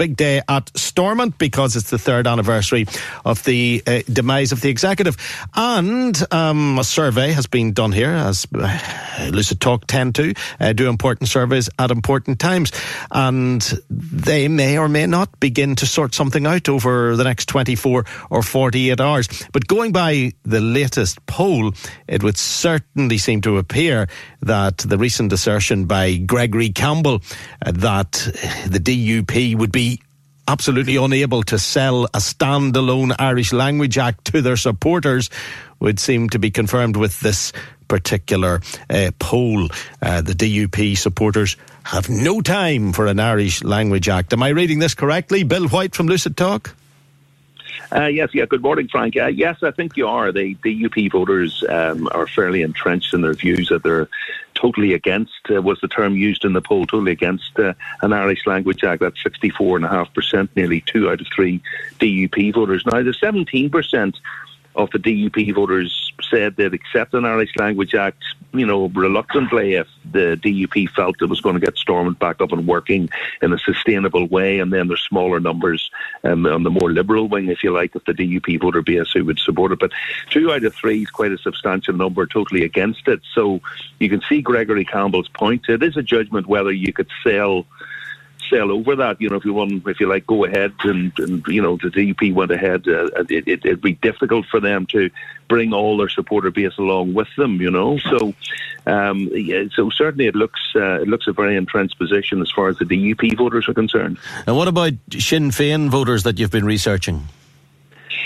Big day at Stormont because it's the third anniversary of the uh, demise of the executive. And um, a survey has been done here, as uh, Lucid Talk tend to uh, do important surveys at important times. And they may or may not begin to sort something out over the next 24 or 48 hours. But going by the latest poll, it would certainly seem to appear that the recent assertion by Gregory Campbell uh, that the DUP would be absolutely unable to sell a standalone Irish Language Act to their supporters would seem to be confirmed with this particular uh, poll. Uh, the DUP supporters have no time for an Irish Language Act. Am I reading this correctly? Bill White from Lucid Talk? Uh, yes, yeah. Good morning, Frank. Uh, yes, I think you are. The the DUP voters um, are fairly entrenched in their views that they're totally against, uh, was the term used in the poll, totally against uh, an Irish Language Act. That's 64.5%, nearly two out of three DUP voters. Now, the 17% of the DUP voters said they'd accept an Irish Language Act, you know, reluctantly if the DUP felt it was going to get Stormont back up and working in a sustainable way. And then there's smaller numbers um, on the more liberal wing, if you like, of the DUP voter base who would support it. But two out of three is quite a substantial number totally against it. So you can see Gregory Campbell's point. It is a judgment whether you could sell sail over that. You know, if you want, if you like, go ahead and, and you know, the DUP went ahead, uh, it, it, it'd be difficult for them to bring all their supporter base along with them. You know, so um, yeah, so certainly it looks uh, it looks a very entrenched position as far as the DUP voters are concerned. And what about Sinn Féin voters that you've been researching?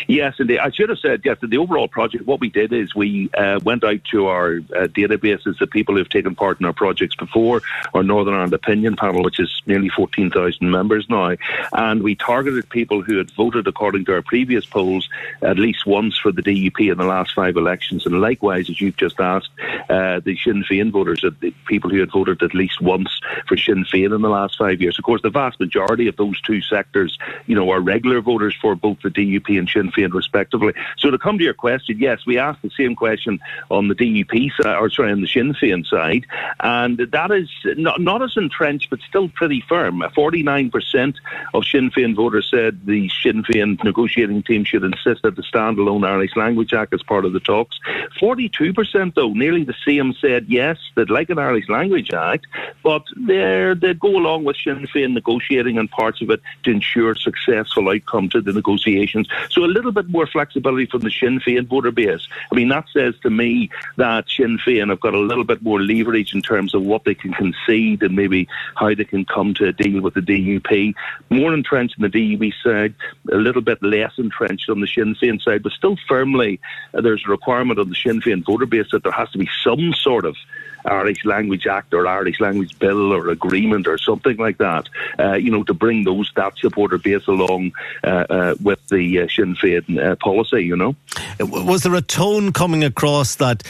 Yes, indeed. I should have said, yes, the overall project, what we did is we uh, went out to our uh, databases of people who've taken part in our projects before, our Northern Ireland Opinion Panel, which is nearly 14,000 members now, and we targeted people who had voted according to our previous polls at least once for the DUP in the last five elections. And likewise, as you've just asked, uh, the Sinn Féin voters, uh, the people who had voted at least once for Sinn Féin in the last five years. Of course, the vast majority of those two sectors, you know, are regular voters for both the DUP and Sinn Féin respectively. So to come to your question, yes, we asked the same question on the DUP side, or sorry, on the Sinn Féin side, and that is not, not as entrenched, but still pretty firm. 49% of Sinn Féin voters said the Sinn Féin negotiating team should insist that the standalone Irish Language Act as part of the talks. 42%, though, nearly the same, said yes, they'd like an Irish Language Act, but they'd go along with Sinn Féin negotiating and parts of it to ensure successful outcome to the negotiations. So a little bit more flexibility from the Sinn Féin voter base. I mean, that says to me that Sinn Féin have got a little bit more leverage in terms of what they can concede and maybe how they can come to a deal with the DUP. More entrenched on the DUP side, a little bit less entrenched on the Sinn Féin side, but still firmly uh, there's a requirement on the Sinn Féin voter base that there has to be some sort of Irish Language Act or Irish Language Bill or agreement or something like that, uh, you know, to bring those that supporter base along uh, uh, with the uh, Sinn Féin uh, policy, you know. Was there a tone coming across that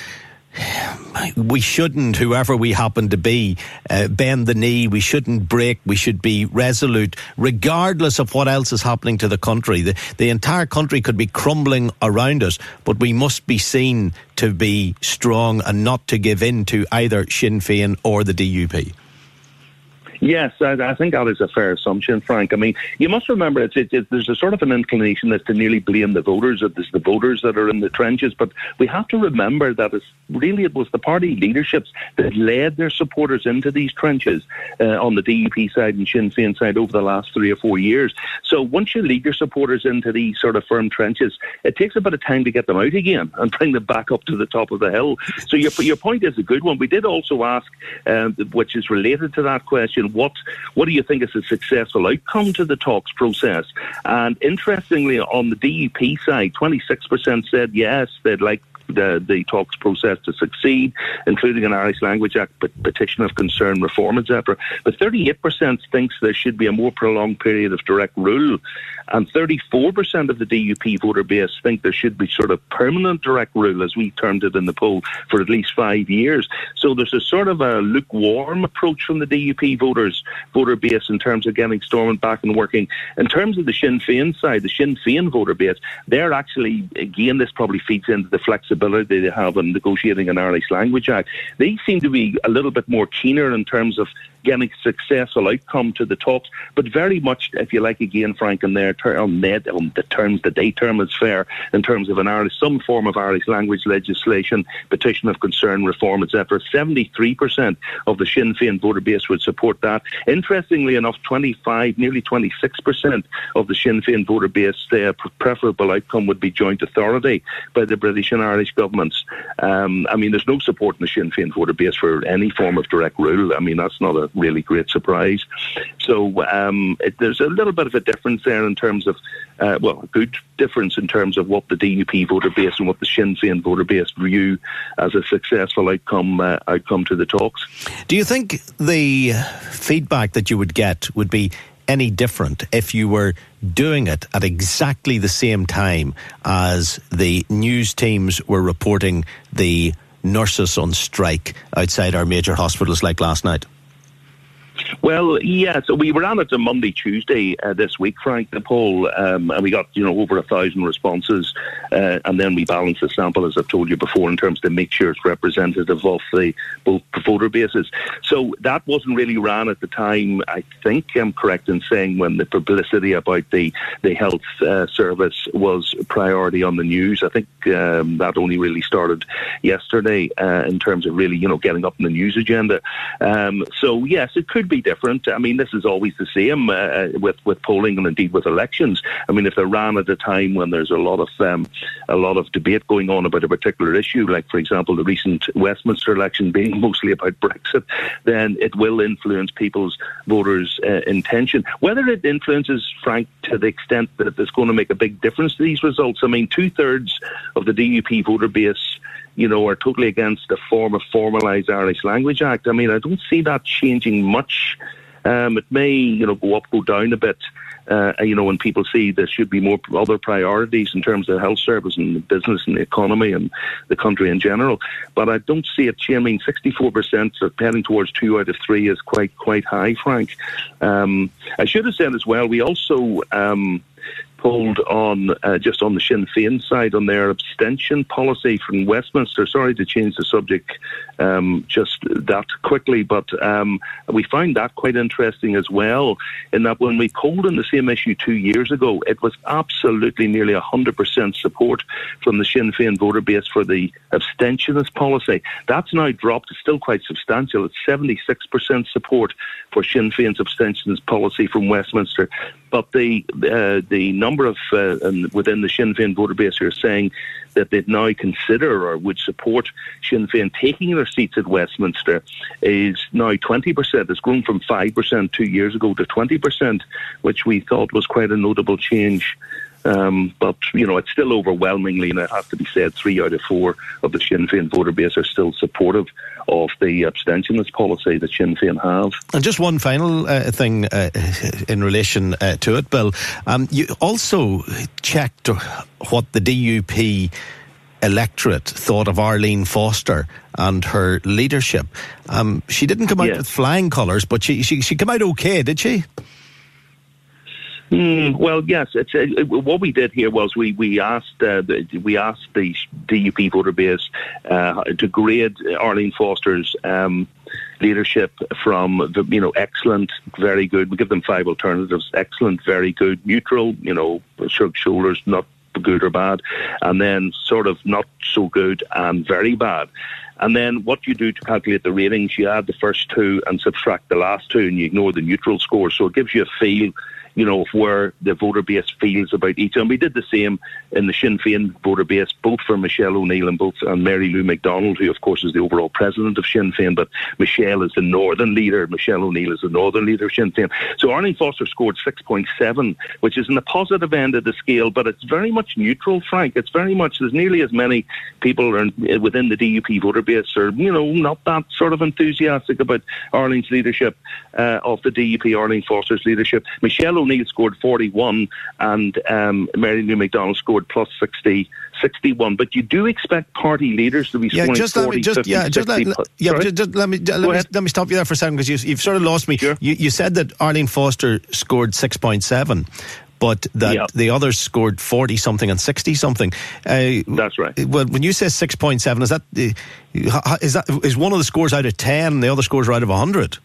we shouldn't, whoever we happen to be, uh, bend the knee. We shouldn't break. We should be resolute, regardless of what else is happening to the country. The, the entire country could be crumbling around us, but we must be seen to be strong and not to give in to either Sinn Féin or the DUP. Yes, I, I, think that is a fair assumption, Frank. I mean, you must remember it's, it, it, there's a sort of an inclination that's to nearly blame the voters, that it's the voters that are in the trenches. But we have to remember that it's really it was the party leaderships that led their supporters into these trenches uh, on the DUP side and Sinn Féin side over the last three or four years. So once you lead your supporters into these sort of firm trenches, it takes a bit of time to get them out again and bring them back up to the top of the hill. So your your point is a good one. We did also ask, um, which is related to that question what what do you think is a successful outcome to the talks process? And interestingly, on the DUP side, 26% said yes, they'd like the, the talks process to succeed, including an Irish Language Act petition of concern reform, etc. But 38% thinks there should be a more prolonged period of direct rule, and 34% of the DUP voter base think there should be sort of permanent direct rule, as we termed it in the poll, for at least five years. So there's a sort of a lukewarm approach from the DUP voters voter base in terms of getting Stormont back and working. In terms of the Sinn Féin side, the Sinn Féin voter base, they're actually again this probably feeds into the flexibility they have in negotiating an Irish Language Act. They seem to be a little bit more keener in terms of getting successful outcome to the talks, but very much, if you like, again, Frank, in their term, on the terms that they term as fair in terms of an Irish, some form of Irish language legislation, petition of concern, reform, etc. Seventy-three percent of the Sinn Féin voter base would support that. Interestingly enough, twenty-five, nearly twenty-six percent of the Sinn Féin voter base their preferable outcome would be joint authority by the British and Irish governments. Um, I mean, there's no support in the Sinn Féin voter base for any form of direct rule. I mean, that's not a really great surprise. So um, it, there's a little bit of a difference there in terms of, uh, well, a good difference in terms of what the DUP voter base and what the Sinn Féin voter base view as a successful outcome uh, outcome to the talks. Do you think the feedback that you would get would be any different if you were doing it at exactly the same time as the news teams were reporting the nurses on strike outside our major hospitals like last night? Well, yeah. So we ran it on Monday, Tuesday uh, this week, Frank, the poll, um, and we got you know over a thousand responses, uh, and then we balanced the sample, as I've told you before, in terms to make sure it's representative of the both voter bases. So that wasn't really ran at the time. I think I'm correct in saying when the publicity about the the health uh, service was priority on the news. I think um, that only really started yesterday uh, in terms of really you know getting up in the news agenda. Um, so yes, it could be different. I mean, this is always the same uh, with with polling and indeed with elections. I mean, if they're ran at a time when there's a lot of um, a lot of debate going on about a particular issue, like for example the recent Westminster election being mostly about Brexit, then it will influence people's voters' uh, intention. Whether it influences Frank to the extent that it's going to make a big difference to these results, I mean, two thirds of the DUP voter base you know, are totally against the form of formalised Irish Language Act. I mean, I don't see that changing much. Um, it may, you know, go up, go down a bit. Uh, you know, when people see there should be more other priorities in terms of health service and business and the economy and the country in general. But I don't see it changing. Sixty-four percent heading towards two out of three is quite quite high, Frank. Um, I should have said as well. We also. Um, on uh, just on the Sinn Féin side on their abstention policy from Westminster. Sorry to change the subject um, just that quickly, but um, we found that quite interesting as well. In that when we polled on the same issue two years ago, it was absolutely nearly 100% support from the Sinn Féin voter base for the abstentionist policy. That's now dropped. It's still quite substantial. It's 76% support for Sinn Féin's abstentionist policy from Westminster. But the uh, the number of uh, within the Sinn Féin voter base who are saying that they'd now consider or would support Sinn Féin taking their seats at Westminster is now 20%. It's grown from 5% two years ago to 20%, which we thought was quite a notable change. Um, but, you know, it's still overwhelmingly, and it has to be said, three out of four of the Sinn Féin voter base are still supportive of the abstentionist policy that Sinn Féin have. And just one final uh, thing uh, in relation uh, to it, Bill. Um, you also checked what the DUP electorate thought of Arlene Foster and her leadership. Um, she didn't come out yes. with flying colours, but she, she, she came out okay, did she? Mm, well, yes. It's, uh, what we did here was we we asked uh, the, we asked the DUP voter base uh, to grade Arlene Foster's. Um, leadership from the you know excellent, very good. We give them five alternatives: excellent, very good, neutral. You know, shrug shoulders, not good or bad, and then sort of not so good and very bad. And then what you do to calculate the ratings, you add the first two and subtract the last two, and you ignore the neutral score. So it gives you a feel you know, of where the voter base feels about each. And we did the same in the Sinn Féin voter base, both for Michelle O'Neill and both and Mary Lou McDonald, who of course is the overall president of Sinn Féin, but Michelle is the northern leader. Michelle O'Neill is the northern leader of Sinn Féin. So Arlene Foster scored 6.7, which is in the positive end of the scale, but it's very much neutral, Frank. It's very much, there's nearly as many people within the DUP voter base are, you know, not that sort of enthusiastic about Arlene's leadership uh, of the DUP, Arlene Foster's leadership. Michelle O'Neill scored 41 and um, Mary Lou McDonald scored plus 60, 61. But you do expect party leaders to be yeah, scoring just 40, let me, just, 50, yeah, just 60. let, yeah, just, just let me let me, let me stop you there for a second because you, you've sort of lost me. Sure. You, you said that Arlene Foster scored 6.7 but that Yeah. the others scored 40 something and 60 something. Uh, That's right. Well, when you say 6.7, is that, uh, is that is one of the scores out of 10 and the other scores are out of 100?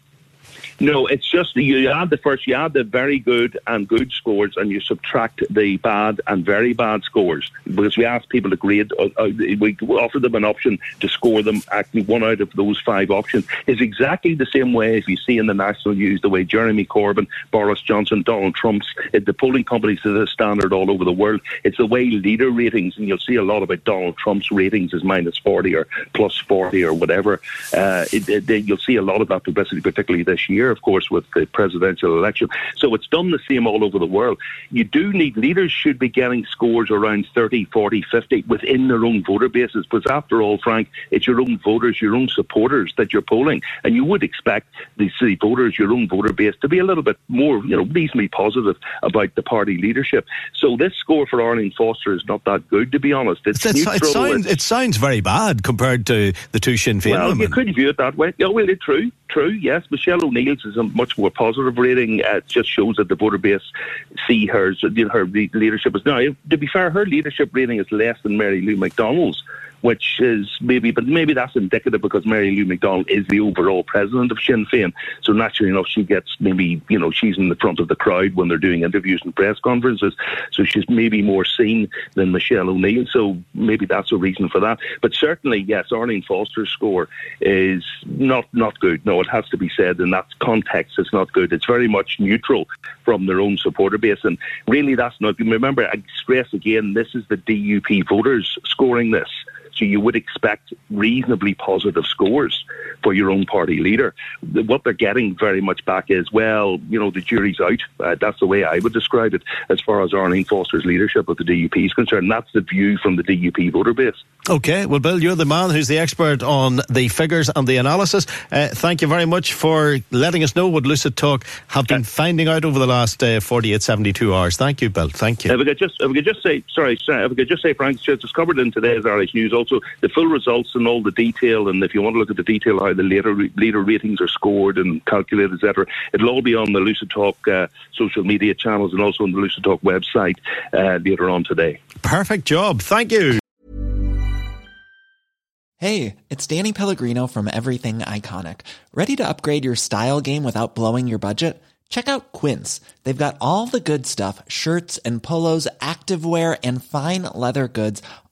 No, it's just you add the first, you add the very good and good scores, and you subtract the bad and very bad scores because we ask people to grade. Uh, uh, we offer them an option to score them. Actually, one out of those five options is exactly the same way as you see in the national news. The way Jeremy Corbyn, Boris Johnson, Donald Trump's, uh, the polling companies are the standard all over the world. It's the way leader ratings, and you'll see a lot about Donald Trump's ratings is minus forty or plus forty or whatever. Uh, it, it, you'll see a lot of that publicity, particularly this year of course, with the presidential election. So it's done the same all over the world. You do need leaders should be getting scores around 30, 40, 50 within their own voter bases. Because after all, Frank, it's your own voters, your own supporters that you're polling. And you would expect the city voters, your own voter base, to be a little bit more, you know, reasonably positive about the party leadership. So this score for Arlene Foster is not that good, to be honest. It's, It's- it, sounds, it sounds very bad compared to the two Sinn Féin well, women. you could view it that way. Yeah, well, it's true. True, yes. Michelle O'Neill's is a much more positive rating. Uh, it just shows that the voter base see her, her leadership is now. To be fair, her leadership rating is less than Mary Lou McDonald's, which is maybe, but maybe that's indicative because Mary Lou McDonald is the overall president of Sinn Féin. So naturally enough, she gets maybe, you know, she's in the front of the crowd when they're doing interviews and press conferences. So she's maybe more seen than Michelle O'Neill. So maybe that's a reason for that. But certainly, yes, Arlene Foster's score is not, not good. No, it has to be said in that context, it's not good. It's very much neutral from their own supporter base. And really, that's not, remember, I stress again, this is the DUP voters scoring this. So you would expect reasonably positive scores for your own party leader. What they're getting very much back is, well, you know, the jury's out. Uh, that's the way I would describe it as far as Arlene Foster's leadership of the DUP is concerned. That's the view from the DUP voter base. Okay, well, Bill, you're the man who's the expert on the figures and the analysis. Uh, thank you very much for letting us know what Lucid Talk have been finding out over the last uh, 48, 72 hours. Thank you, Bill. Thank you. If we could just, if we could just say, sorry, sorry, if we could just say, Frank, just covered in today's Irish News. Also, the full results and all the detail, and if you want to look at the detail how the later leader ratings are scored and calculated, etc., it'll all be on the Lucid Talk uh, social media channels and also on the Lucid Talk website uh, later on today. Perfect job. Thank you. Hey, it's Danny Pellegrino from Everything Iconic. Ready to upgrade your style game without blowing your budget? Check out Quince. They've got all the good stuff shirts and polos, activewear, and fine leather goods,